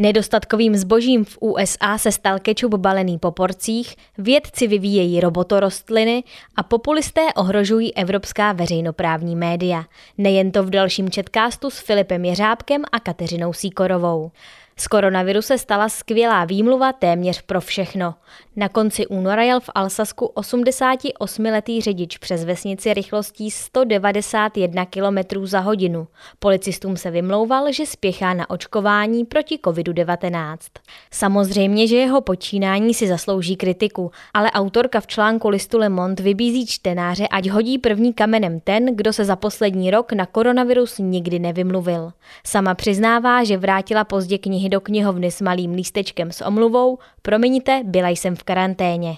Nedostatkovým zbožím v USA se stal kečup balený po porcích, vědci vyvíjejí robotorostliny a populisté ohrožují evropská veřejnoprávní média. Nejen to v dalším četkástu s Filipem Jeřábkem a Kateřinou Síkorovou. Z koronaviru se stala skvělá výmluva téměř pro všechno. Na konci února jel v Alsasku 88-letý řidič přes vesnici rychlostí 191 km za hodinu. Policistům se vymlouval, že spěchá na očkování proti COVID-19. Samozřejmě, že jeho počínání si zaslouží kritiku, ale autorka v článku listu Le Monde vybízí čtenáře, ať hodí první kamenem ten, kdo se za poslední rok na koronavirus nikdy nevymluvil. Sama přiznává, že vrátila pozdě knihy do knihovny s malým lístečkem s omluvou, promiňte, byla jsem v karanténě.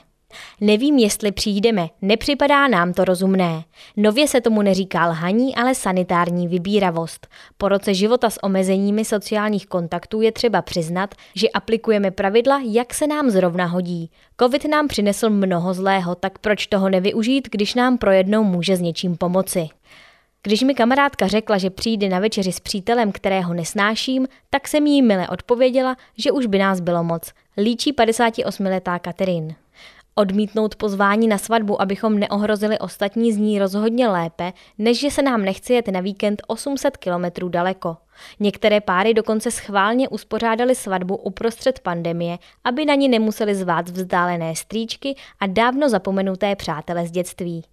Nevím, jestli přijdeme, nepřipadá nám to rozumné. Nově se tomu neříká lhaní, ale sanitární vybíravost. Po roce života s omezeními sociálních kontaktů je třeba přiznat, že aplikujeme pravidla, jak se nám zrovna hodí. Covid nám přinesl mnoho zlého, tak proč toho nevyužít, když nám projednou může s něčím pomoci. Když mi kamarádka řekla, že přijde na večeři s přítelem, kterého nesnáším, tak jsem jí mile odpověděla, že už by nás bylo moc. Líčí 58-letá Katerin. Odmítnout pozvání na svatbu, abychom neohrozili ostatní, zní rozhodně lépe, než že se nám nechce jet na víkend 800 kilometrů daleko. Některé páry dokonce schválně uspořádali svatbu uprostřed pandemie, aby na ní nemuseli zvát vzdálené strýčky a dávno zapomenuté přátele z dětství.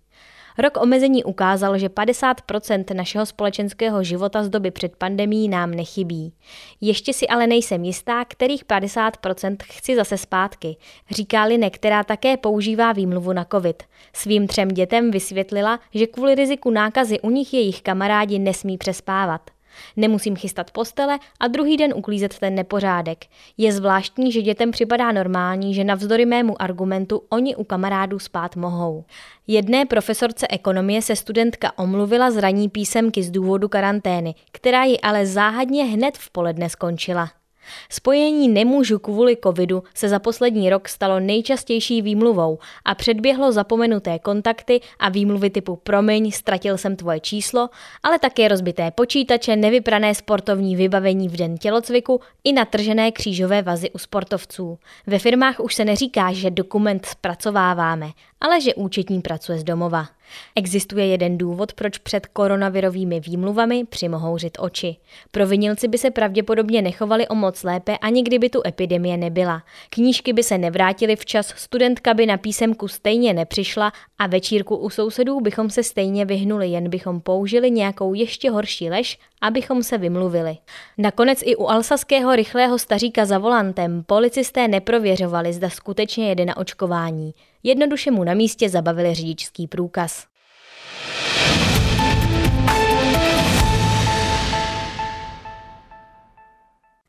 Rok omezení ukázal, že 50% našeho společenského života z doby před pandemí nám nechybí. Ještě si ale nejsem jistá, kterých 50% chci zase zpátky, říká Line, která také používá výmluvu na covid. Svým třem dětem vysvětlila, že kvůli riziku nákazy u nich jejich kamarádi nesmí přespávat. Nemusím chystat postele a druhý den uklízet ten nepořádek. Je zvláštní, že dětem připadá normální, že navzdory mému argumentu oni u kamarádů spát mohou. Jedné profesorce ekonomie se studentka omluvila z raní písemky z důvodu karantény, která ji ale záhadně hned v poledne skončila. Spojení nemůžu kvůli covidu se za poslední rok stalo nejčastější výmluvou a předběhlo zapomenuté kontakty a výmluvy typu promiň, ztratil jsem tvoje číslo, ale také rozbité počítače, nevyprané sportovní vybavení v den tělocviku i natržené křížové vazy u sportovců. Ve firmách už se neříká, že dokument zpracováváme, ale že účetní pracuje z domova. Existuje jeden důvod, proč před koronavirovými výmluvami přimohouřit oči. Provinilci by se pravděpodobně nechovali o moc lépe, ani kdyby tu epidemie nebyla. Knížky by se nevrátily včas, studentka by na písemku stejně nepřišla a večírku u sousedů bychom se stejně vyhnuli, jen bychom použili nějakou ještě horší lež, abychom se vymluvili. Nakonec i u alsaského rychlého staříka za volantem policisté neprověřovali, zda skutečně jede na očkování. Jednoduše mu na místě zabavili řidičský průkaz.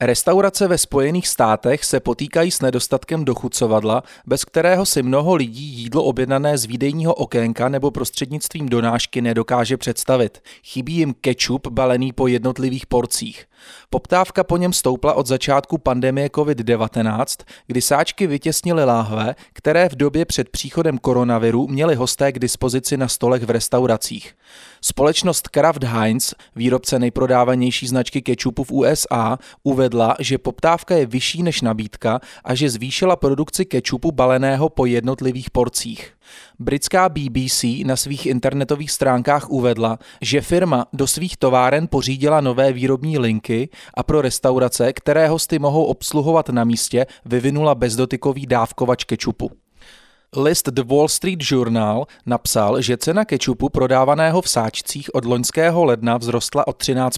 Restaurace ve Spojených státech se potýkají s nedostatkem dochucovadla, bez kterého si mnoho lidí jídlo objednané z výdejního okénka nebo prostřednictvím donášky nedokáže představit. Chybí jim kečup balený po jednotlivých porcích. Poptávka po něm stoupla od začátku pandemie COVID-19, kdy sáčky vytěsnily láhve, které v době před příchodem koronaviru měli hosté k dispozici na stolech v restauracích. Společnost Kraft Heinz, výrobce nejprodávanější značky kečupu v USA, uvedla, že poptávka je vyšší než nabídka a že zvýšila produkci kečupu baleného po jednotlivých porcích. Britská BBC na svých internetových stránkách uvedla, že firma do svých továren pořídila nové výrobní linky a pro restaurace, které hosty mohou obsluhovat na místě, vyvinula bezdotykový dávkovač kečupu. List The Wall Street Journal napsal, že cena kečupu prodávaného v sáčcích od loňského ledna vzrostla o 13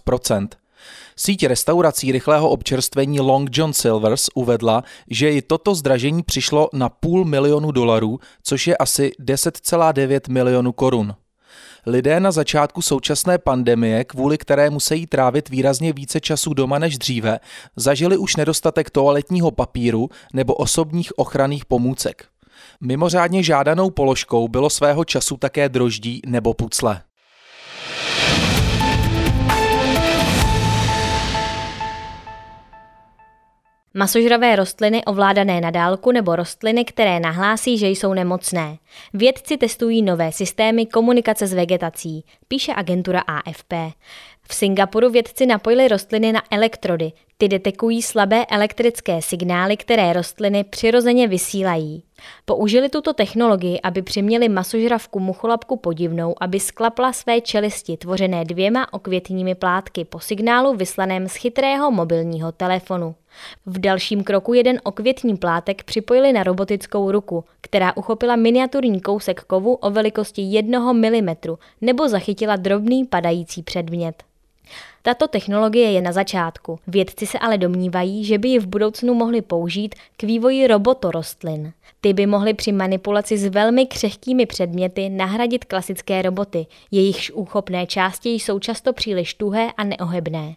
Síť restaurací rychlého občerstvení Long John Silvers uvedla, že i toto zdražení přišlo na půl milionu dolarů, což je asi 10,9 milionů korun. Lidé na začátku současné pandemie, kvůli které musí trávit výrazně více času doma než dříve, zažili už nedostatek toaletního papíru nebo osobních ochranných pomůcek. Mimořádně žádanou položkou bylo svého času také droždí nebo pucle. Masožravé rostliny ovládané na dálku nebo rostliny, které nahlásí, že jsou nemocné. Vědci testují nové systémy komunikace s vegetací, píše agentura AFP. V Singapuru vědci napojili rostliny na elektrody. Ty detekují slabé elektrické signály, které rostliny přirozeně vysílají. Použili tuto technologii, aby přiměli masožravku mucholapku podivnou, aby sklapla své čelisti tvořené dvěma okvětními plátky po signálu vyslaném z chytrého mobilního telefonu. V dalším kroku jeden okvětní plátek připojili na robotickou ruku, která uchopila miniaturní kousek kovu o velikosti 1 mm nebo zachytila drobný padající předmět. Tato technologie je na začátku. Vědci se ale domnívají, že by ji v budoucnu mohli použít k vývoji robotorostlin. Ty by mohly při manipulaci s velmi křehkými předměty nahradit klasické roboty, jejichž úchopné části jsou často příliš tuhé a neohebné.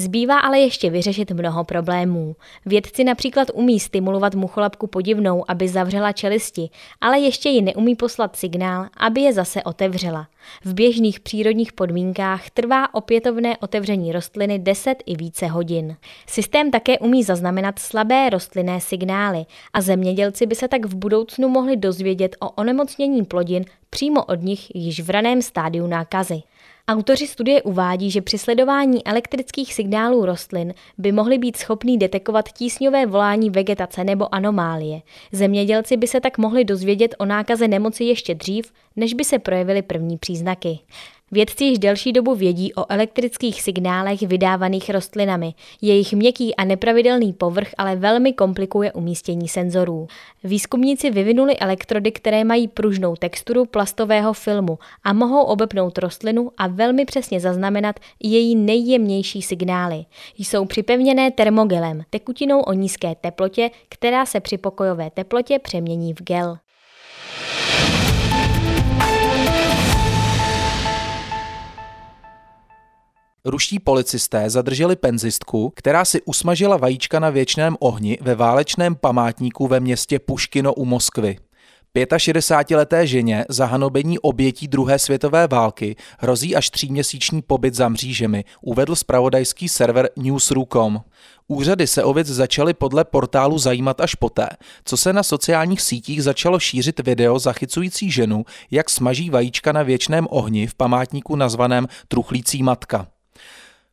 Zbývá ale ještě vyřešit mnoho problémů. Vědci například umí stimulovat mucholapku podivnou, aby zavřela čelisti, ale ještě ji neumí poslat signál, aby je zase otevřela. V běžných přírodních podmínkách trvá opětovné otevření rostliny 10 i více hodin. Systém také umí zaznamenat slabé rostlinné signály a zemědělci by se tak v budoucnu mohli dozvědět o onemocnění plodin přímo od nich již v raném stádiu nákazy. Autoři studie uvádí, že při sledování elektrických signálů rostlin by mohli být schopní detekovat tísňové volání vegetace nebo anomálie. Zemědělci by se tak mohli dozvědět o nákaze nemoci ještě dřív, než by se projevily první příznaky. Vědci již delší dobu vědí o elektrických signálech vydávaných rostlinami. Jejich měkký a nepravidelný povrch ale velmi komplikuje umístění senzorů. Výzkumníci vyvinuli elektrody, které mají pružnou texturu plastového filmu a mohou obepnout rostlinu a velmi přesně zaznamenat její nejjemnější signály. Jsou připevněné termogelem, tekutinou o nízké teplotě, která se při pokojové teplotě přemění v gel. Ruští policisté zadrželi penzistku, která si usmažila vajíčka na věčném ohni ve válečném památníku ve městě Puškino u Moskvy. 65-leté ženě za hanobení obětí druhé světové války hrozí až tříměsíční pobyt za mřížemi, uvedl spravodajský server Newsru.com. Úřady se o věc začaly podle portálu zajímat až poté, co se na sociálních sítích začalo šířit video zachycující ženu, jak smaží vajíčka na věčném ohni v památníku nazvaném Truchlící matka.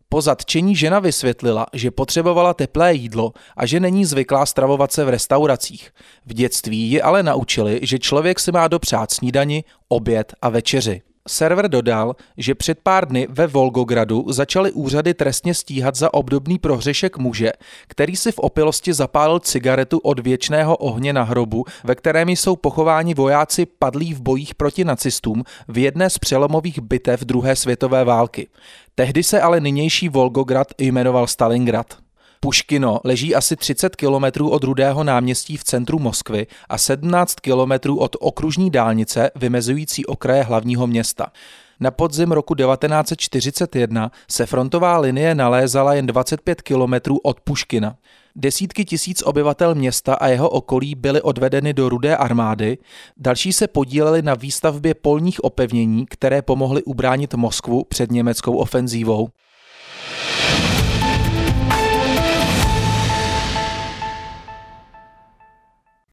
Po zatčení žena vysvětlila, že potřebovala teplé jídlo a že není zvyklá stravovat se v restauracích. V dětství ji ale naučili, že člověk si má dopřát snídani, oběd a večeři. Server dodal, že před pár dny ve Volgogradu začaly úřady trestně stíhat za obdobný prohřešek muže, který si v opilosti zapálil cigaretu od věčného ohně na hrobu, ve kterém jsou pochováni vojáci padlí v bojích proti nacistům v jedné z přelomových bitev druhé světové války. Tehdy se ale nynější Volgograd jmenoval Stalingrad. Puškino leží asi 30 kilometrů od Rudého náměstí v centru Moskvy a 17 kilometrů od okružní dálnice vymezující okraje hlavního města. Na podzim roku 1941 se frontová linie nalézala jen 25 kilometrů od Puškina. Desítky tisíc obyvatel města a jeho okolí byly odvedeny do rudé armády, další se podíleli na výstavbě polních opevnění, které pomohly ubránit Moskvu před německou ofenzívou.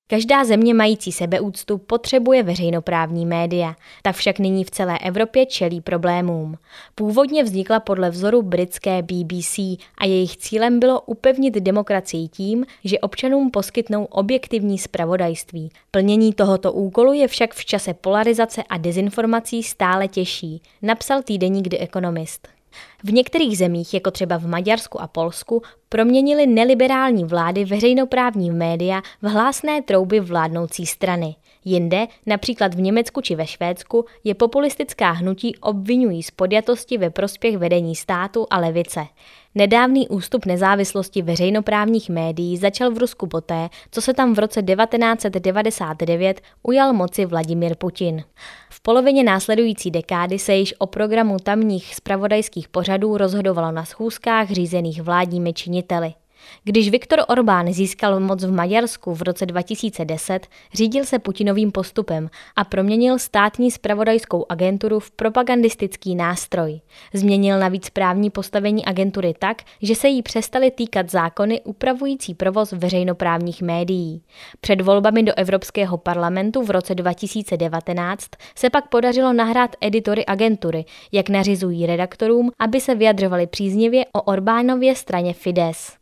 Každá země mající sebeúctu potřebuje veřejnoprávní média. Ta však nyní v celé Evropě čelí problémům. Původně vznikla podle vzoru britské BBC a jejich cílem bylo upevnit demokracii tím, že občanům poskytnou objektivní spravodajství. Plnění tohoto úkolu je však v čase polarizace a dezinformací stále těžší, napsal týdeník The Economist. V některých zemích, jako třeba v Maďarsku a Polsku, proměnili neliberální vlády veřejnoprávní média v hlásné trouby vládnoucí strany. Jinde, například v Německu či ve Švédsku, je populistická hnutí obvinují z podjatosti ve prospěch vedení státu a levice. Nedávný ústup nezávislosti veřejnoprávních médií začal v Rusku poté, co se tam v roce 1999 ujal moci Vladimir Putin. V polovině následující dekády se již o programu tamních spravodajských pořadů rozhodovalo na schůzkách řízených vládními činiteli. Když Viktor Orbán získal moc v Maďarsku v roce 2010, řídil se Putinovým postupem a proměnil státní spravodajskou agenturu v propagandistický nástroj. Změnil navíc právní postavení agentury tak, že se jí přestaly týkat zákony upravující provoz veřejnoprávních médií. Před volbami do Evropského parlamentu v roce 2019 se pak podařilo nahrát editory agentury, jak nařizují redaktorům, aby se vyjadřovali příznivě o Orbánově straně Fides.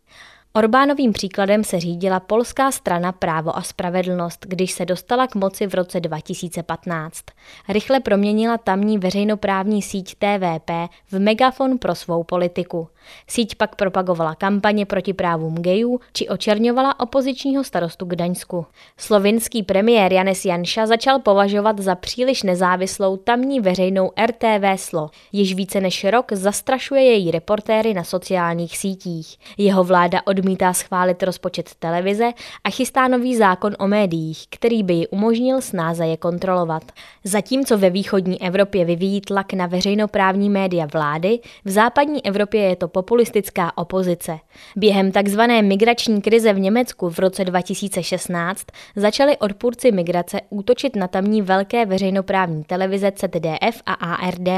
Orbánovým příkladem se řídila polská strana Právo a spravedlnost, když se dostala k moci v roce 2015. Rychle proměnila tamní veřejnoprávní síť TVP v megafon pro svou politiku. Síť pak propagovala kampaně proti právům gejů či očerňovala opozičního starostu Gdaňsku. Slovinský premiér Janes Janša začal považovat za příliš nezávislou tamní veřejnou RTV Slo. Již více než rok zastrašuje její reportéry na sociálních sítích. Jeho vláda odmítá schválit rozpočet televize a chystá nový zákon o médiích, který by ji umožnil snáze je kontrolovat. Zatímco ve východní Evropě vyvíjí tlak na veřejnoprávní média vlády, v západní Evropě je to populistická opozice. Během tzv. migrační krize v Německu v roce 2016 začali odpůrci migrace útočit na tamní velké veřejnoprávní televize ZDF a ARD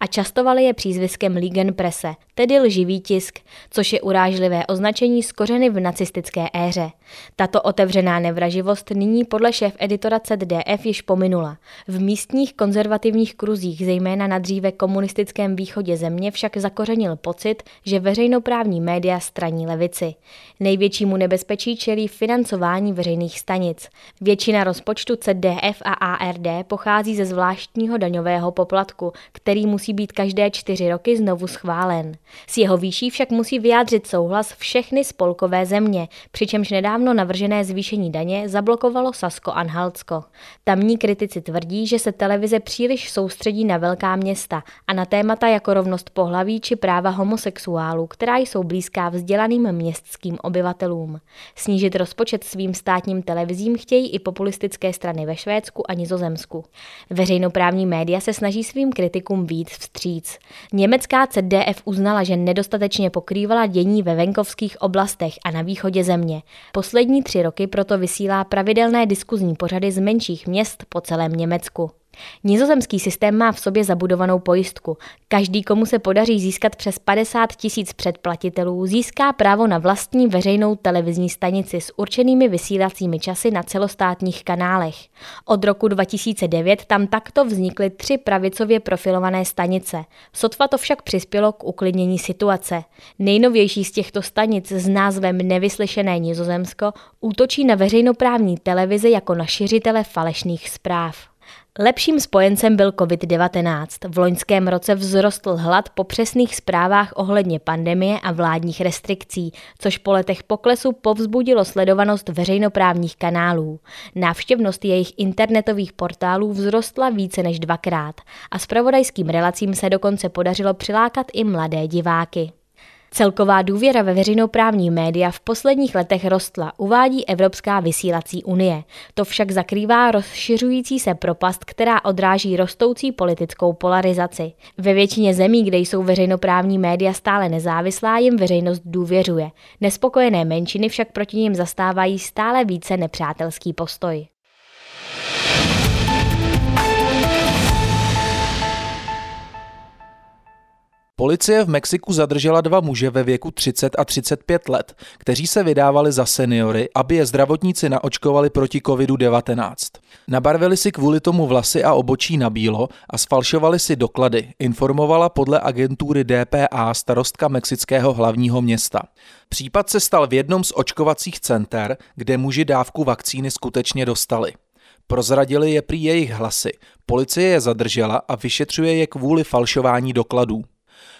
a častovali je přízviskem Ligenpresse, tedy lživý tisk, což je urážlivé označení z kořeny v nacistické éře. Tato otevřená nevraživost nyní podle šéf editora ZDF již pominula. V místních konzervativních kruzích, zejména na dříve komunistickém východě země, však zakořenil pocit, že veřejnoprávní média straní levici. Největšímu nebezpečí čelí financování veřejných stanic. Většina rozpočtu ZDF a ARD pochází ze zvláštního daňového poplatku, který musí být každé čtyři roky znovu schválen. S jeho výší však musí vyjádřit souhlas všechny spolkové země, přičemž nedávno navržené zvýšení daně zablokovalo Sasko-Anhaltsko. Tamní kritici tvrdí, že se televize příliš soustředí na velká města a na témata jako rovnost pohlaví či práva homosexuálů, která jsou blízká vzdělaným městským obyvatelům. Snížit rozpočet svým státním televizím chtějí i populistické strany ve Švédsku a Nizozemsku. Veřejnoprávní média se snaží svým kritikům víc vstříc. Německá CDF uznala, že nedostatečně pokrývala dění ve venkovských oblastech a na východě země. Poslední tři roky proto vysílá pravidelné diskuzní pořady z menších měst po celém Německu. Nizozemský systém má v sobě zabudovanou pojistku. Každý, komu se podaří získat přes 50 tisíc předplatitelů, získá právo na vlastní veřejnou televizní stanici s určenými vysílacími časy na celostátních kanálech. Od roku 2009 tam takto vznikly tři pravicově profilované stanice. Sotva to však přispělo k uklidnění situace. Nejnovější z těchto stanic s názvem Nevyslyšené Nizozemsko útočí na veřejnoprávní televizi jako na šiřitele falešných zpráv. Lepším spojencem byl COVID-19. V loňském roce vzrostl hlad po přesných zprávách ohledně pandemie a vládních restrikcí, což po letech poklesu povzbudilo sledovanost veřejnoprávních kanálů. Návštěvnost jejich internetových portálů vzrostla více než dvakrát a spravodajským relacím se dokonce podařilo přilákat i mladé diváky. Celková důvěra ve veřejnoprávní média v posledních letech rostla, uvádí Evropská vysílací unie. To však zakrývá rozšiřující se propast, která odráží rostoucí politickou polarizaci. Ve většině zemí, kde jsou veřejnoprávní média stále nezávislá, jim veřejnost důvěřuje. Nespokojené menšiny však proti nim zastávají stále více nepřátelský postoj. Policie v Mexiku zadržela dva muže ve věku 30 a 35 let, kteří se vydávali za seniory, aby je zdravotníci naočkovali proti COVID-19. Nabarvili si kvůli tomu vlasy a obočí na bílo a sfalšovali si doklady, informovala podle agentury DPA starostka mexického hlavního města. Případ se stal v jednom z očkovacích center, kde muži dávku vakcíny skutečně dostali. Prozradili je prý jejich hlasy. Policie je zadržela a vyšetřuje je kvůli falšování dokladů.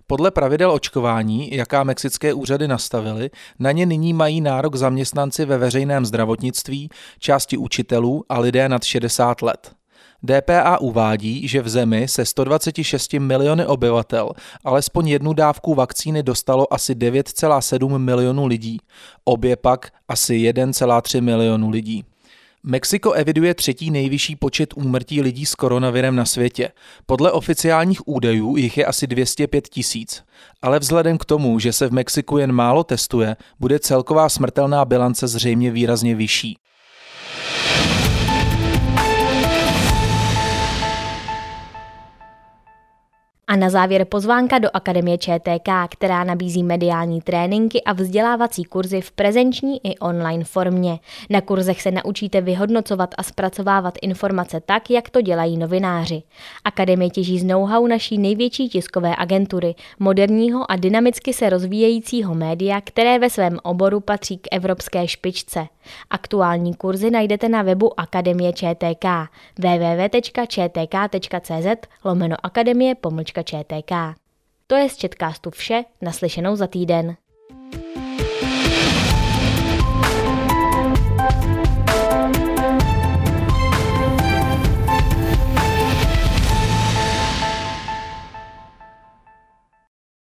Podle pravidel očkování, jaká mexické úřady nastavily, na ně nyní mají nárok zaměstnanci ve veřejném zdravotnictví, části učitelů a lidé nad 60 let. DPA uvádí, že v zemi se 126 miliony obyvatel alespoň jednu dávku vakcíny dostalo asi 9,7 milionů lidí, obě pak asi 1,3 milionu lidí. Mexiko eviduje třetí nejvyšší počet úmrtí lidí s koronavirem na světě. Podle oficiálních údajů jich je asi 205 tisíc. Ale vzhledem k tomu, že se v Mexiku jen málo testuje, bude celková smrtelná bilance zřejmě výrazně vyšší. A na závěr pozvánka do Akademie ČTK, která nabízí mediální tréninky a vzdělávací kurzy v prezenční i online formě. Na kurzech se naučíte vyhodnocovat a zpracovávat informace tak, jak to dělají novináři. Akademie těží z know-how naší největší tiskové agentury, moderního a dynamicky se rozvíjejícího média, které ve svém oboru patří k evropské špičce. Aktuální kurzy najdete na webu Akademie ČTK www.čtk.cz lomeno akademie pomlčka ČTK. To je z Četkástu vše, naslyšenou za týden.